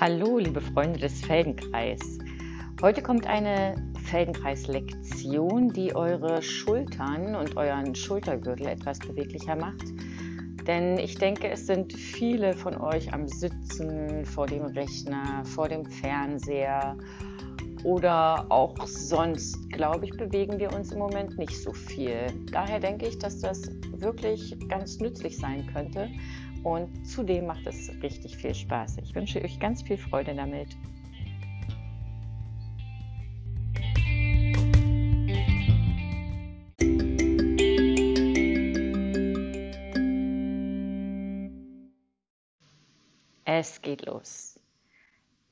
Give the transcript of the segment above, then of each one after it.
Hallo, liebe Freunde des Feldenkreis. Heute kommt eine Feldenkreis-Lektion, die eure Schultern und euren Schultergürtel etwas beweglicher macht. Denn ich denke, es sind viele von euch am Sitzen vor dem Rechner, vor dem Fernseher oder auch sonst, glaube ich, bewegen wir uns im Moment nicht so viel. Daher denke ich, dass das wirklich ganz nützlich sein könnte und zudem macht es richtig viel Spaß. Ich wünsche euch ganz viel Freude damit. Es geht los.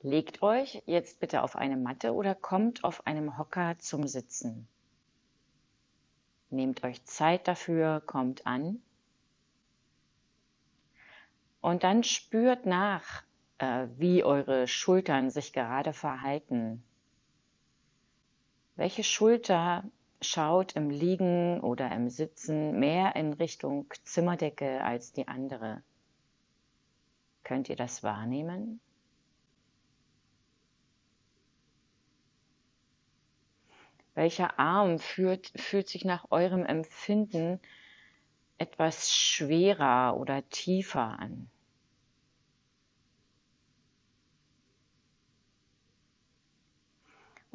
Legt euch jetzt bitte auf eine Matte oder kommt auf einem Hocker zum Sitzen. Nehmt euch Zeit dafür, kommt an und dann spürt nach, äh, wie eure Schultern sich gerade verhalten. Welche Schulter schaut im Liegen oder im Sitzen mehr in Richtung Zimmerdecke als die andere? Könnt ihr das wahrnehmen? Welcher Arm fühlt, fühlt sich nach eurem Empfinden etwas schwerer oder tiefer an?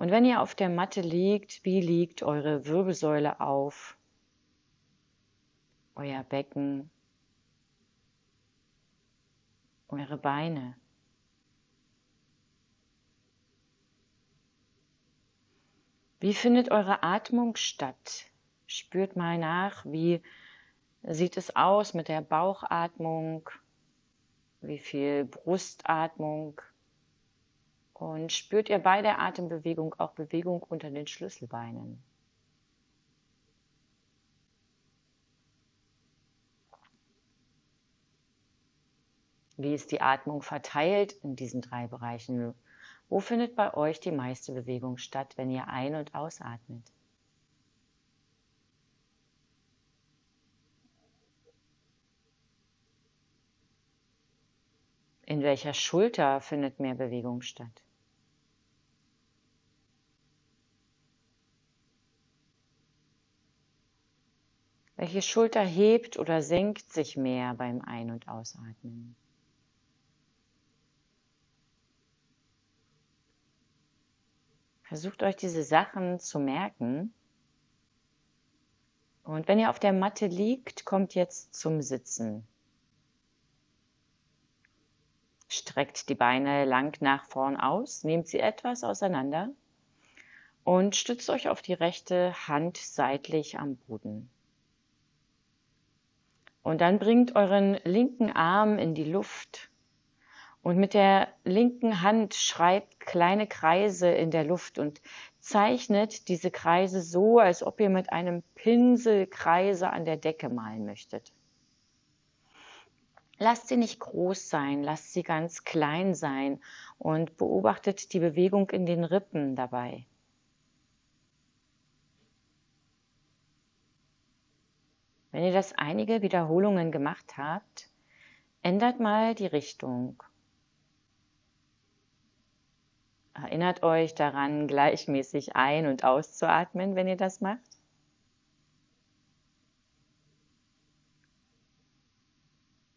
Und wenn ihr auf der Matte liegt, wie liegt eure Wirbelsäule auf? Euer Becken? Eure Beine? Wie findet eure Atmung statt? Spürt mal nach, wie sieht es aus mit der Bauchatmung? Wie viel Brustatmung? Und spürt ihr bei der Atembewegung auch Bewegung unter den Schlüsselbeinen. Wie ist die Atmung verteilt in diesen drei Bereichen? Wo findet bei euch die meiste Bewegung statt, wenn ihr ein- und ausatmet? In welcher Schulter findet mehr Bewegung statt? Welche Schulter hebt oder senkt sich mehr beim Ein- und Ausatmen? Versucht euch diese Sachen zu merken. Und wenn ihr auf der Matte liegt, kommt jetzt zum Sitzen. Streckt die Beine lang nach vorn aus, nehmt sie etwas auseinander und stützt euch auf die rechte Hand seitlich am Boden. Und dann bringt euren linken Arm in die Luft und mit der linken Hand schreibt kleine Kreise in der Luft und zeichnet diese Kreise so, als ob ihr mit einem Pinsel Kreise an der Decke malen möchtet. Lasst sie nicht groß sein, lasst sie ganz klein sein und beobachtet die Bewegung in den Rippen dabei. Wenn ihr das einige Wiederholungen gemacht habt, ändert mal die Richtung. Erinnert euch daran, gleichmäßig ein- und auszuatmen, wenn ihr das macht.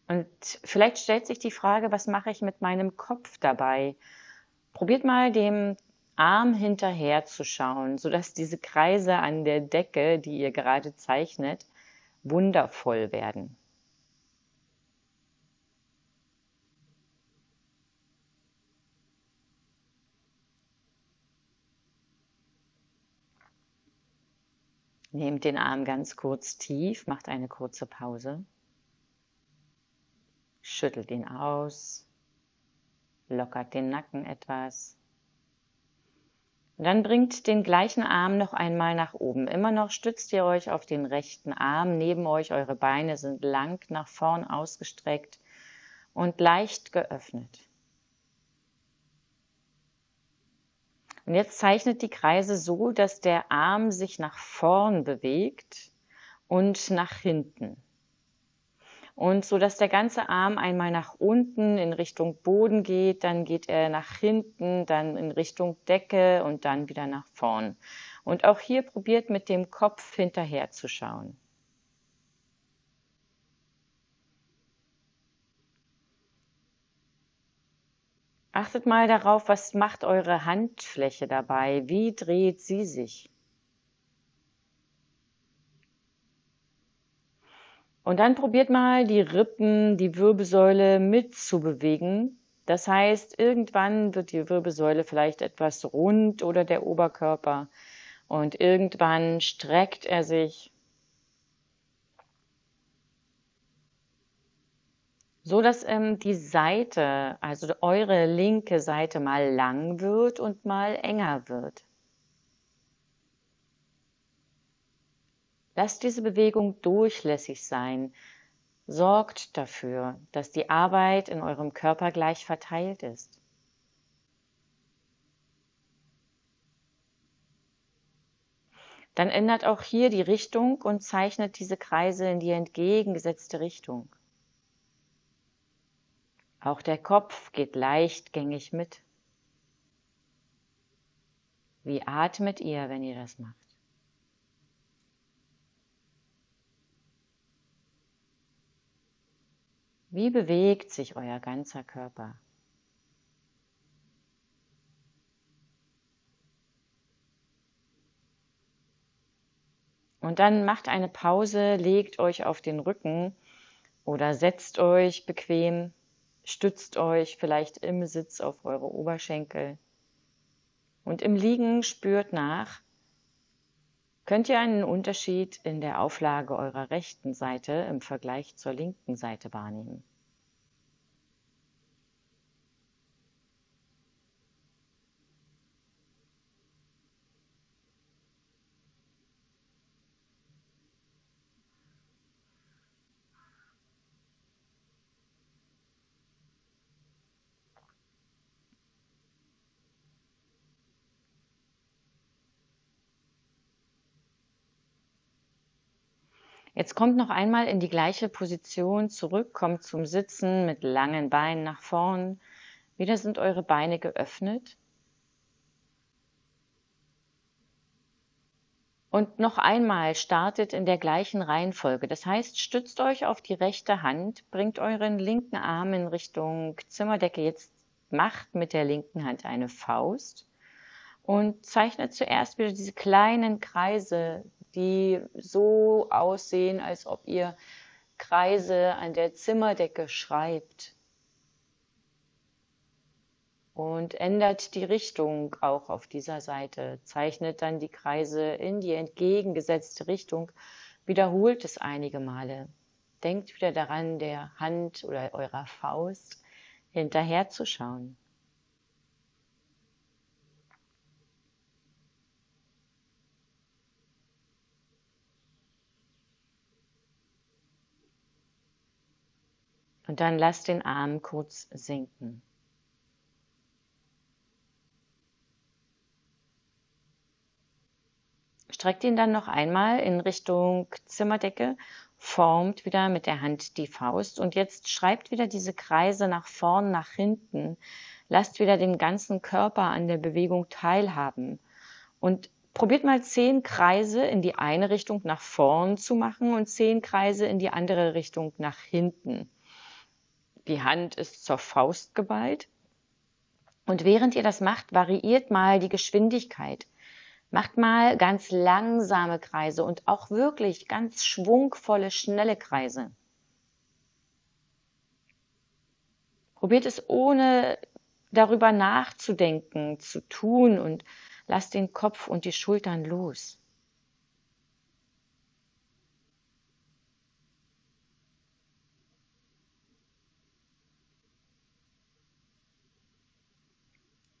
Und vielleicht stellt sich die Frage, was mache ich mit meinem Kopf dabei? Probiert mal dem Arm hinterher zu schauen, sodass diese Kreise an der Decke, die ihr gerade zeichnet, wundervoll werden. Nehmt den Arm ganz kurz tief, macht eine kurze Pause. Schüttelt ihn aus, lockert den Nacken etwas. Dann bringt den gleichen Arm noch einmal nach oben. Immer noch stützt ihr euch auf den rechten Arm. Neben euch, eure Beine sind lang nach vorn ausgestreckt und leicht geöffnet. Und jetzt zeichnet die Kreise so, dass der Arm sich nach vorn bewegt und nach hinten. Und so dass der ganze Arm einmal nach unten in Richtung Boden geht, dann geht er nach hinten, dann in Richtung Decke und dann wieder nach vorn. Und auch hier probiert mit dem Kopf hinterher zu schauen. Achtet mal darauf, was macht eure Handfläche dabei? Wie dreht sie sich? Und dann probiert mal die Rippen, die Wirbelsäule mitzubewegen. Das heißt, irgendwann wird die Wirbelsäule vielleicht etwas rund oder der Oberkörper und irgendwann streckt er sich so dass ähm, die Seite, also eure linke Seite mal lang wird und mal enger wird. Lasst diese Bewegung durchlässig sein. Sorgt dafür, dass die Arbeit in eurem Körper gleich verteilt ist. Dann ändert auch hier die Richtung und zeichnet diese Kreise in die entgegengesetzte Richtung. Auch der Kopf geht leichtgängig mit. Wie atmet ihr, wenn ihr das macht? Wie bewegt sich euer ganzer Körper? Und dann macht eine Pause, legt euch auf den Rücken oder setzt euch bequem, stützt euch vielleicht im Sitz auf eure Oberschenkel. Und im Liegen spürt nach, könnt ihr einen Unterschied in der Auflage eurer rechten Seite im Vergleich zur linken Seite wahrnehmen. Jetzt kommt noch einmal in die gleiche Position zurück, kommt zum Sitzen mit langen Beinen nach vorn. Wieder sind eure Beine geöffnet. Und noch einmal startet in der gleichen Reihenfolge. Das heißt, stützt euch auf die rechte Hand, bringt euren linken Arm in Richtung Zimmerdecke. Jetzt macht mit der linken Hand eine Faust und zeichnet zuerst wieder diese kleinen Kreise die so aussehen, als ob ihr Kreise an der Zimmerdecke schreibt. Und ändert die Richtung auch auf dieser Seite, zeichnet dann die Kreise in die entgegengesetzte Richtung, wiederholt es einige Male. Denkt wieder daran, der Hand oder eurer Faust hinterherzuschauen. Und dann lass den Arm kurz sinken. Streckt ihn dann noch einmal in Richtung Zimmerdecke, formt wieder mit der Hand die Faust und jetzt schreibt wieder diese Kreise nach vorn, nach hinten. Lasst wieder den ganzen Körper an der Bewegung teilhaben und probiert mal zehn Kreise in die eine Richtung nach vorn zu machen und zehn Kreise in die andere Richtung nach hinten. Die Hand ist zur Faust geballt. Und während ihr das macht, variiert mal die Geschwindigkeit. Macht mal ganz langsame Kreise und auch wirklich ganz schwungvolle, schnelle Kreise. Probiert es ohne darüber nachzudenken, zu tun und lasst den Kopf und die Schultern los.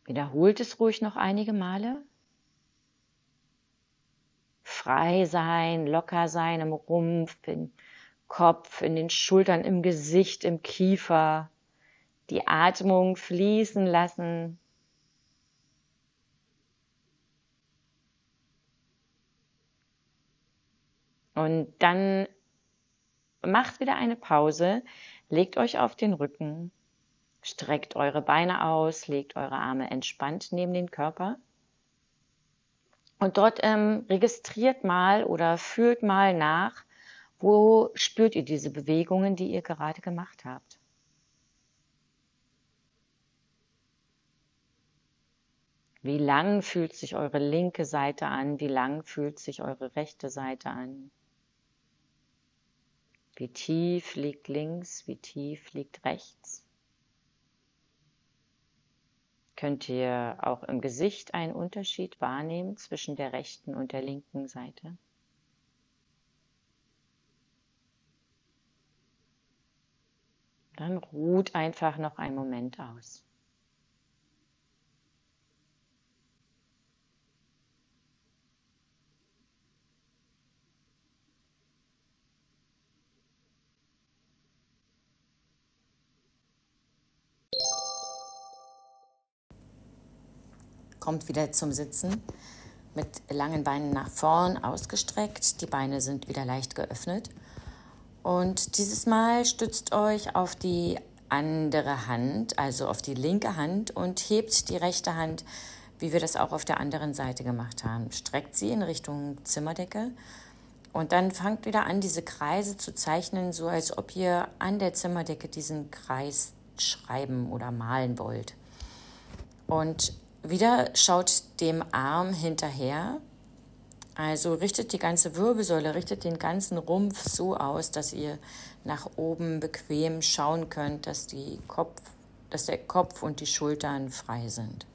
Wiederholt es ruhig noch einige Male. Frei sein, locker sein im Rumpf, im Kopf, in den Schultern, im Gesicht, im Kiefer. Die Atmung fließen lassen. Und dann macht wieder eine Pause, legt euch auf den Rücken, streckt eure Beine aus, legt eure Arme entspannt neben den Körper. Und dort ähm, registriert mal oder fühlt mal nach, wo spürt ihr diese Bewegungen, die ihr gerade gemacht habt. Wie lang fühlt sich eure linke Seite an? Wie lang fühlt sich eure rechte Seite an? Wie tief liegt links? Wie tief liegt rechts? Könnt ihr auch im Gesicht einen Unterschied wahrnehmen zwischen der rechten und der linken Seite? Dann ruht einfach noch einen Moment aus. Kommt wieder zum Sitzen mit langen Beinen nach vorn ausgestreckt. Die Beine sind wieder leicht geöffnet. Und dieses Mal stützt euch auf die andere Hand, also auf die linke Hand und hebt die rechte Hand, wie wir das auch auf der anderen Seite gemacht haben. Streckt sie in Richtung Zimmerdecke und dann fangt wieder an, diese Kreise zu zeichnen, so als ob ihr an der Zimmerdecke diesen Kreis schreiben oder malen wollt. Und wieder schaut dem Arm hinterher. Also richtet die ganze Wirbelsäule, richtet den ganzen Rumpf so aus, dass ihr nach oben bequem schauen könnt, dass, die Kopf, dass der Kopf und die Schultern frei sind.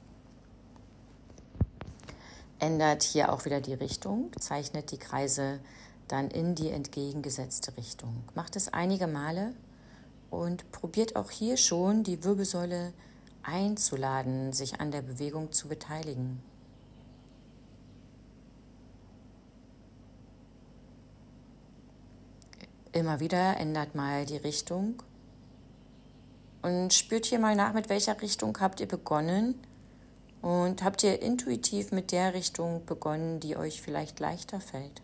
Ändert hier auch wieder die Richtung, zeichnet die Kreise dann in die entgegengesetzte Richtung. Macht es einige Male und probiert auch hier schon die Wirbelsäule einzuladen, sich an der Bewegung zu beteiligen. Immer wieder ändert mal die Richtung und spürt hier mal nach, mit welcher Richtung habt ihr begonnen und habt ihr intuitiv mit der Richtung begonnen, die euch vielleicht leichter fällt.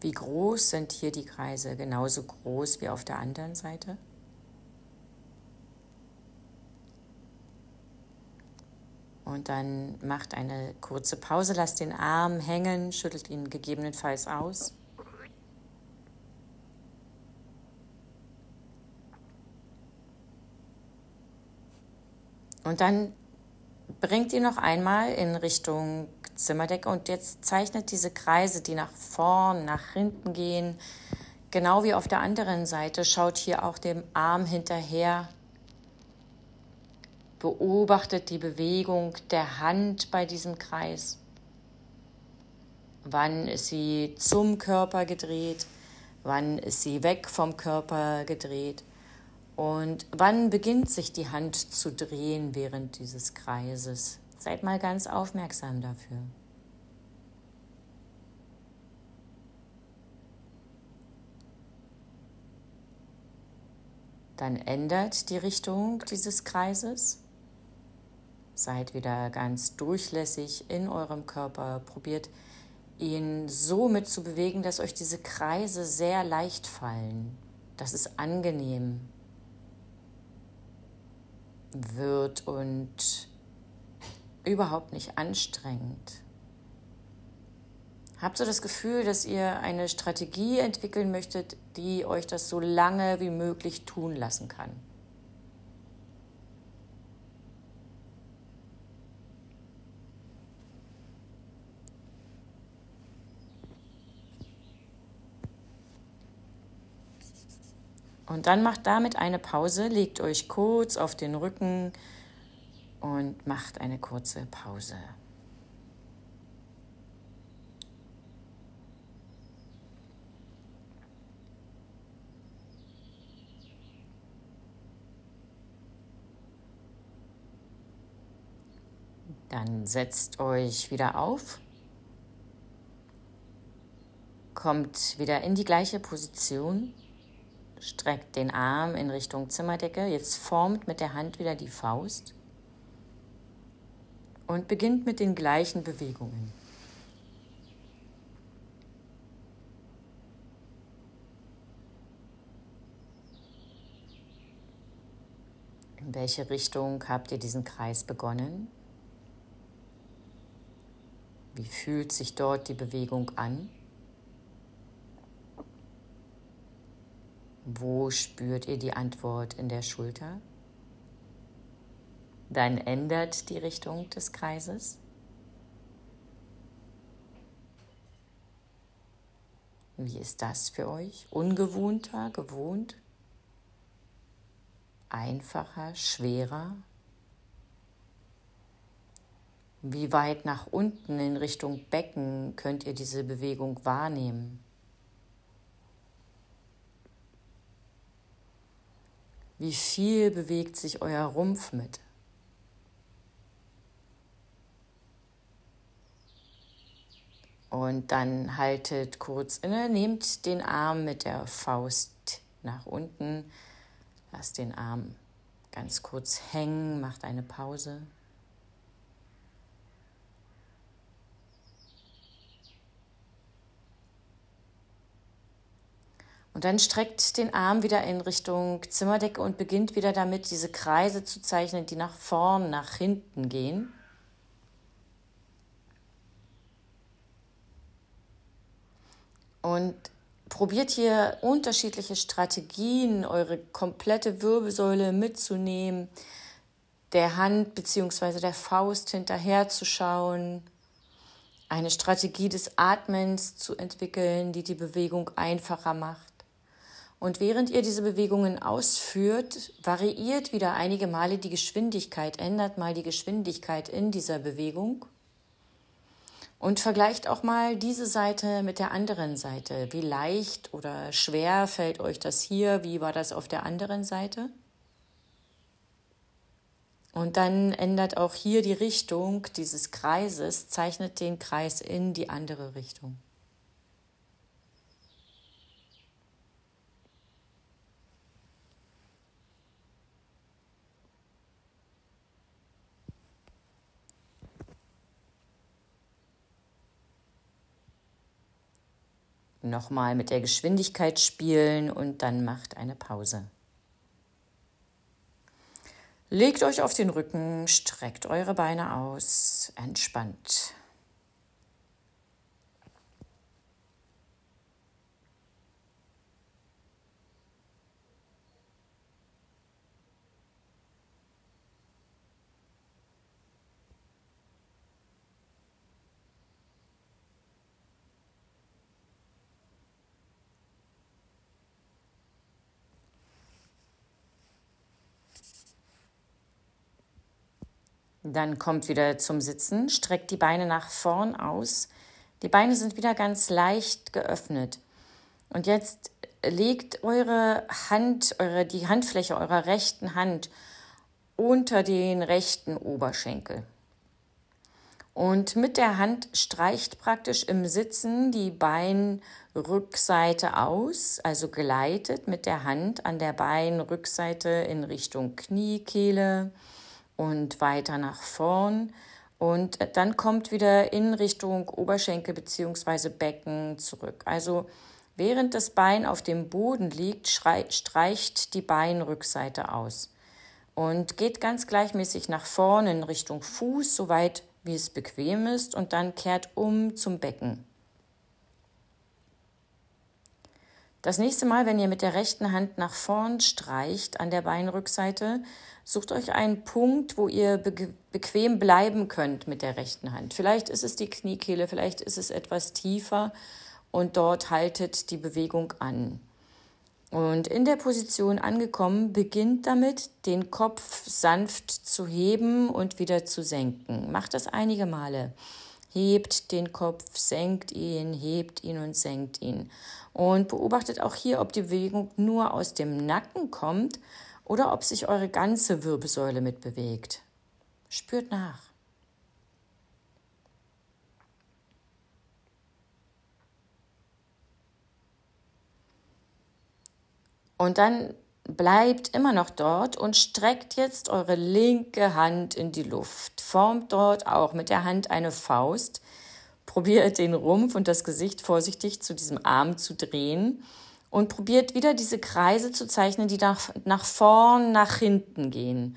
Wie groß sind hier die Kreise? Genauso groß wie auf der anderen Seite? Und dann macht eine kurze Pause, lasst den Arm hängen, schüttelt ihn gegebenenfalls aus. Und dann bringt ihn noch einmal in Richtung Zimmerdecke und jetzt zeichnet diese Kreise, die nach vorn, nach hinten gehen, genau wie auf der anderen Seite, schaut hier auch dem Arm hinterher, beobachtet die Bewegung der Hand bei diesem Kreis. Wann ist sie zum Körper gedreht? Wann ist sie weg vom Körper gedreht? Und wann beginnt sich die Hand zu drehen während dieses Kreises? Seid mal ganz aufmerksam dafür. Dann ändert die Richtung dieses Kreises. Seid wieder ganz durchlässig in eurem Körper. Probiert ihn so mit zu bewegen, dass euch diese Kreise sehr leicht fallen. Das ist angenehm wird und überhaupt nicht anstrengend. Habt ihr das Gefühl, dass ihr eine Strategie entwickeln möchtet, die euch das so lange wie möglich tun lassen kann? Und dann macht damit eine Pause, legt euch kurz auf den Rücken, und macht eine kurze Pause. Dann setzt euch wieder auf, kommt wieder in die gleiche Position, streckt den Arm in Richtung Zimmerdecke, jetzt formt mit der Hand wieder die Faust und beginnt mit den gleichen Bewegungen. In welche Richtung habt ihr diesen Kreis begonnen? Wie fühlt sich dort die Bewegung an? Wo spürt ihr die Antwort in der Schulter? Dann ändert die Richtung des Kreises. Wie ist das für euch? Ungewohnter, gewohnt? Einfacher, schwerer? Wie weit nach unten in Richtung Becken könnt ihr diese Bewegung wahrnehmen? Wie viel bewegt sich euer Rumpf mit? Und dann haltet kurz inne, nehmt den Arm mit der Faust nach unten, lasst den Arm ganz kurz hängen, macht eine Pause. Und dann streckt den Arm wieder in Richtung Zimmerdecke und beginnt wieder damit, diese Kreise zu zeichnen, die nach vorn, nach hinten gehen. Und probiert hier unterschiedliche Strategien, eure komplette Wirbelsäule mitzunehmen, der Hand bzw. der Faust hinterherzuschauen eine Strategie des Atmens zu entwickeln, die die Bewegung einfacher macht. Und während ihr diese Bewegungen ausführt, variiert wieder einige Male die Geschwindigkeit, ändert mal die Geschwindigkeit in dieser Bewegung und vergleicht auch mal diese Seite mit der anderen Seite. Wie leicht oder schwer fällt euch das hier? Wie war das auf der anderen Seite? Und dann ändert auch hier die Richtung dieses Kreises, zeichnet den Kreis in die andere Richtung. Nochmal mit der Geschwindigkeit spielen und dann macht eine Pause. Legt euch auf den Rücken, streckt eure Beine aus, entspannt. Dann kommt wieder zum Sitzen, streckt die Beine nach vorn aus. Die Beine sind wieder ganz leicht geöffnet. Und jetzt legt eure Hand, eure, die Handfläche eurer rechten Hand unter den rechten Oberschenkel. Und mit der Hand streicht praktisch im Sitzen die Beinrückseite aus, also gleitet mit der Hand an der Beinrückseite in Richtung Kniekehle und weiter nach vorn. Und dann kommt wieder in Richtung Oberschenkel bzw. Becken zurück. Also während das Bein auf dem Boden liegt, streicht die Beinrückseite aus und geht ganz gleichmäßig nach vorne in Richtung Fuß, soweit wie es bequem ist, und dann kehrt um zum Becken. Das nächste Mal, wenn ihr mit der rechten Hand nach vorn streicht an der Beinrückseite, sucht euch einen Punkt, wo ihr be bequem bleiben könnt mit der rechten Hand. Vielleicht ist es die Kniekehle, vielleicht ist es etwas tiefer und dort haltet die Bewegung an. Und in der Position angekommen, beginnt damit, den Kopf sanft zu heben und wieder zu senken. Macht das einige Male. Hebt den Kopf, senkt ihn, hebt ihn und senkt ihn. Und beobachtet auch hier, ob die Bewegung nur aus dem Nacken kommt oder ob sich eure ganze Wirbelsäule mitbewegt. Spürt nach. Und dann bleibt immer noch dort und streckt jetzt eure linke Hand in die Luft. Formt dort auch mit der Hand eine Faust. Probiert den Rumpf und das Gesicht vorsichtig zu diesem Arm zu drehen und probiert wieder diese Kreise zu zeichnen, die nach, nach vorn, nach hinten gehen.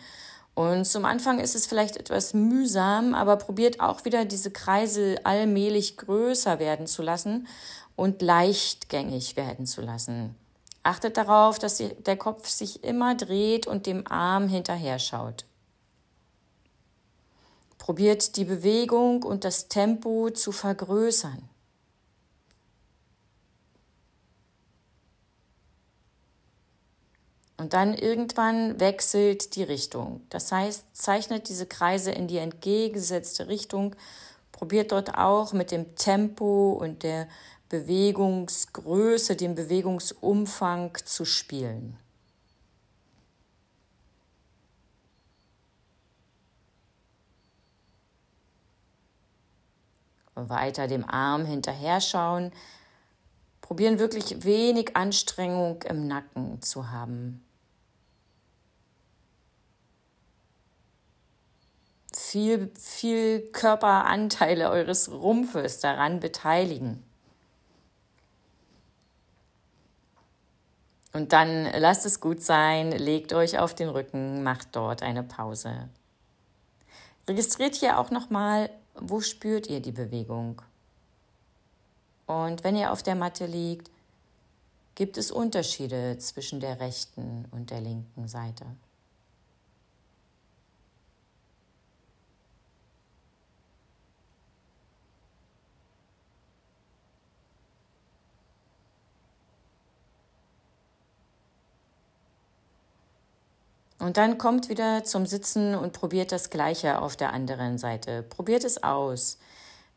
Und zum Anfang ist es vielleicht etwas mühsam, aber probiert auch wieder diese Kreise allmählich größer werden zu lassen und leichtgängig werden zu lassen. Achtet darauf, dass der Kopf sich immer dreht und dem Arm hinterher schaut. Probiert die Bewegung und das Tempo zu vergrößern. Und dann irgendwann wechselt die Richtung. Das heißt, zeichnet diese Kreise in die entgegengesetzte Richtung. Probiert dort auch mit dem Tempo und der Bewegungsgröße, dem Bewegungsumfang zu spielen. Weiter dem Arm hinterher schauen. Probieren wirklich wenig Anstrengung im Nacken zu haben. Viel, viel Körperanteile eures Rumpfes daran beteiligen. Und dann lasst es gut sein, legt euch auf den Rücken, macht dort eine Pause. Registriert hier auch nochmal, wo spürt ihr die Bewegung? Und wenn ihr auf der Matte liegt, gibt es Unterschiede zwischen der rechten und der linken Seite. Und dann kommt wieder zum Sitzen und probiert das Gleiche auf der anderen Seite. Probiert es aus,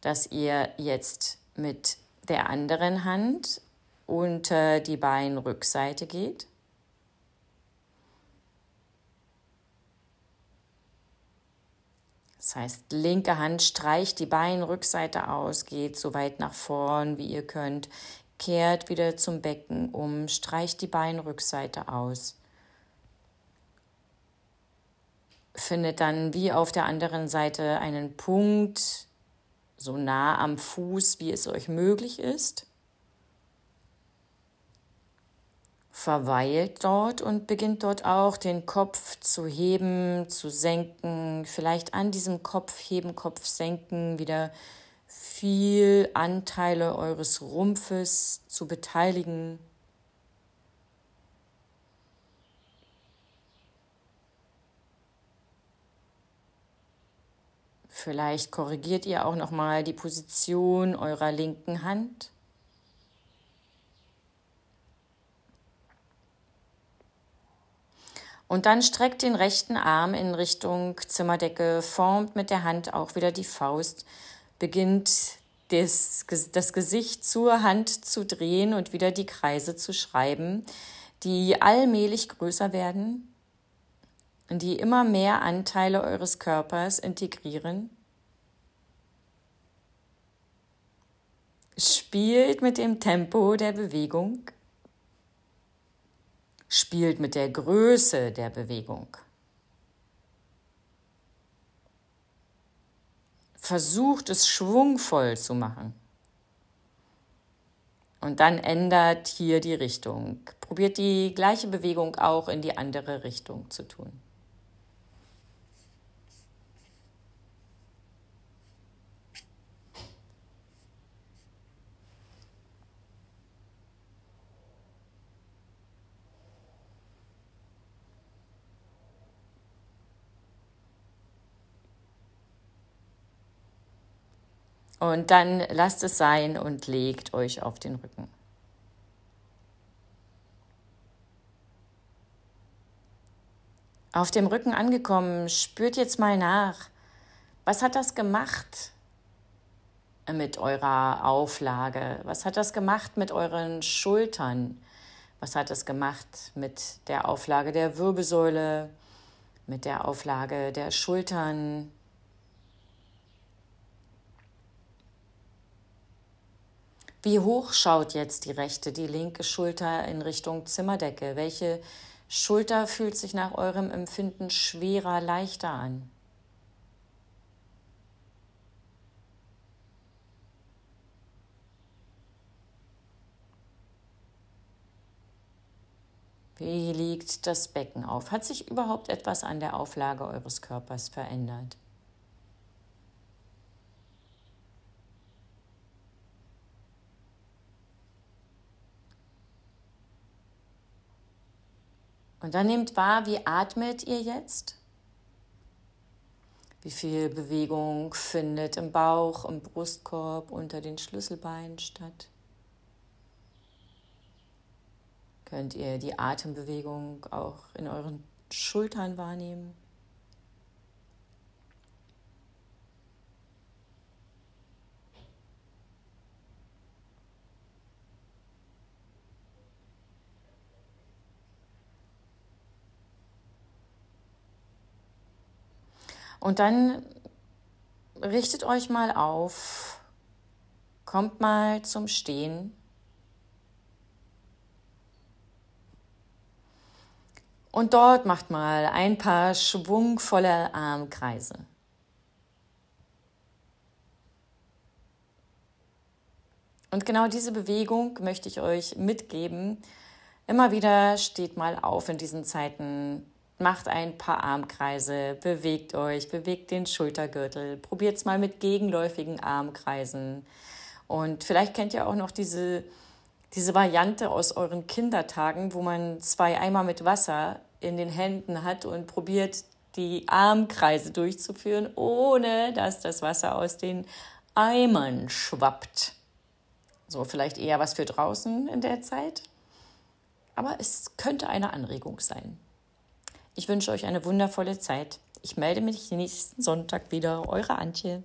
dass ihr jetzt mit der anderen Hand unter die Beinrückseite geht. Das heißt, linke Hand streicht die Beinrückseite aus, geht so weit nach vorn, wie ihr könnt, kehrt wieder zum Becken um, streicht die Beinrückseite aus. Findet dann wie auf der anderen Seite einen Punkt so nah am Fuß, wie es euch möglich ist. Verweilt dort und beginnt dort auch den Kopf zu heben, zu senken, vielleicht an diesem Kopf heben, Kopf senken, wieder viel Anteile eures Rumpfes zu beteiligen. Vielleicht korrigiert ihr auch noch mal die Position eurer linken Hand. Und dann streckt den rechten Arm in Richtung Zimmerdecke, formt mit der Hand auch wieder die Faust, beginnt das, das Gesicht zur Hand zu drehen und wieder die Kreise zu schreiben, die allmählich größer werden die immer mehr Anteile eures Körpers integrieren? Spielt mit dem Tempo der Bewegung. Spielt mit der Größe der Bewegung. Versucht es schwungvoll zu machen. Und dann ändert hier die Richtung. Probiert die gleiche Bewegung auch in die andere Richtung zu tun. Und dann lasst es sein und legt euch auf den Rücken. Auf dem Rücken angekommen, spürt jetzt mal nach, was hat das gemacht mit eurer Auflage? Was hat das gemacht mit euren Schultern? Was hat das gemacht mit der Auflage der Wirbelsäule, mit der Auflage der Schultern, Wie hoch schaut jetzt die rechte, die linke Schulter in Richtung Zimmerdecke? Welche Schulter fühlt sich nach eurem Empfinden schwerer, leichter an. Wie liegt das Becken auf? Hat sich überhaupt etwas an der Auflage eures Körpers verändert? Und dann nehmt wahr, wie atmet ihr jetzt? Wie viel Bewegung findet im Bauch, im Brustkorb, unter den Schlüsselbeinen statt? Könnt ihr die Atembewegung auch in euren Schultern wahrnehmen? Und dann richtet euch mal auf, kommt mal zum Stehen. Und dort macht mal ein paar schwungvolle Armkreise. Und genau diese Bewegung möchte ich euch mitgeben. Immer wieder steht mal auf in diesen Zeiten macht ein paar Armkreise, bewegt euch, bewegt den Schultergürtel, probiert es mal mit gegenläufigen Armkreisen. Und vielleicht kennt ihr auch noch diese, diese Variante aus euren Kindertagen, wo man zwei Eimer mit Wasser in den Händen hat und probiert, die Armkreise durchzuführen, ohne dass das Wasser aus den Eimern schwappt. So, vielleicht eher was für draußen in der Zeit. Aber es könnte eine Anregung sein. Ich wünsche euch eine wundervolle Zeit. Ich melde mich nächsten Sonntag wieder. Eure Antje.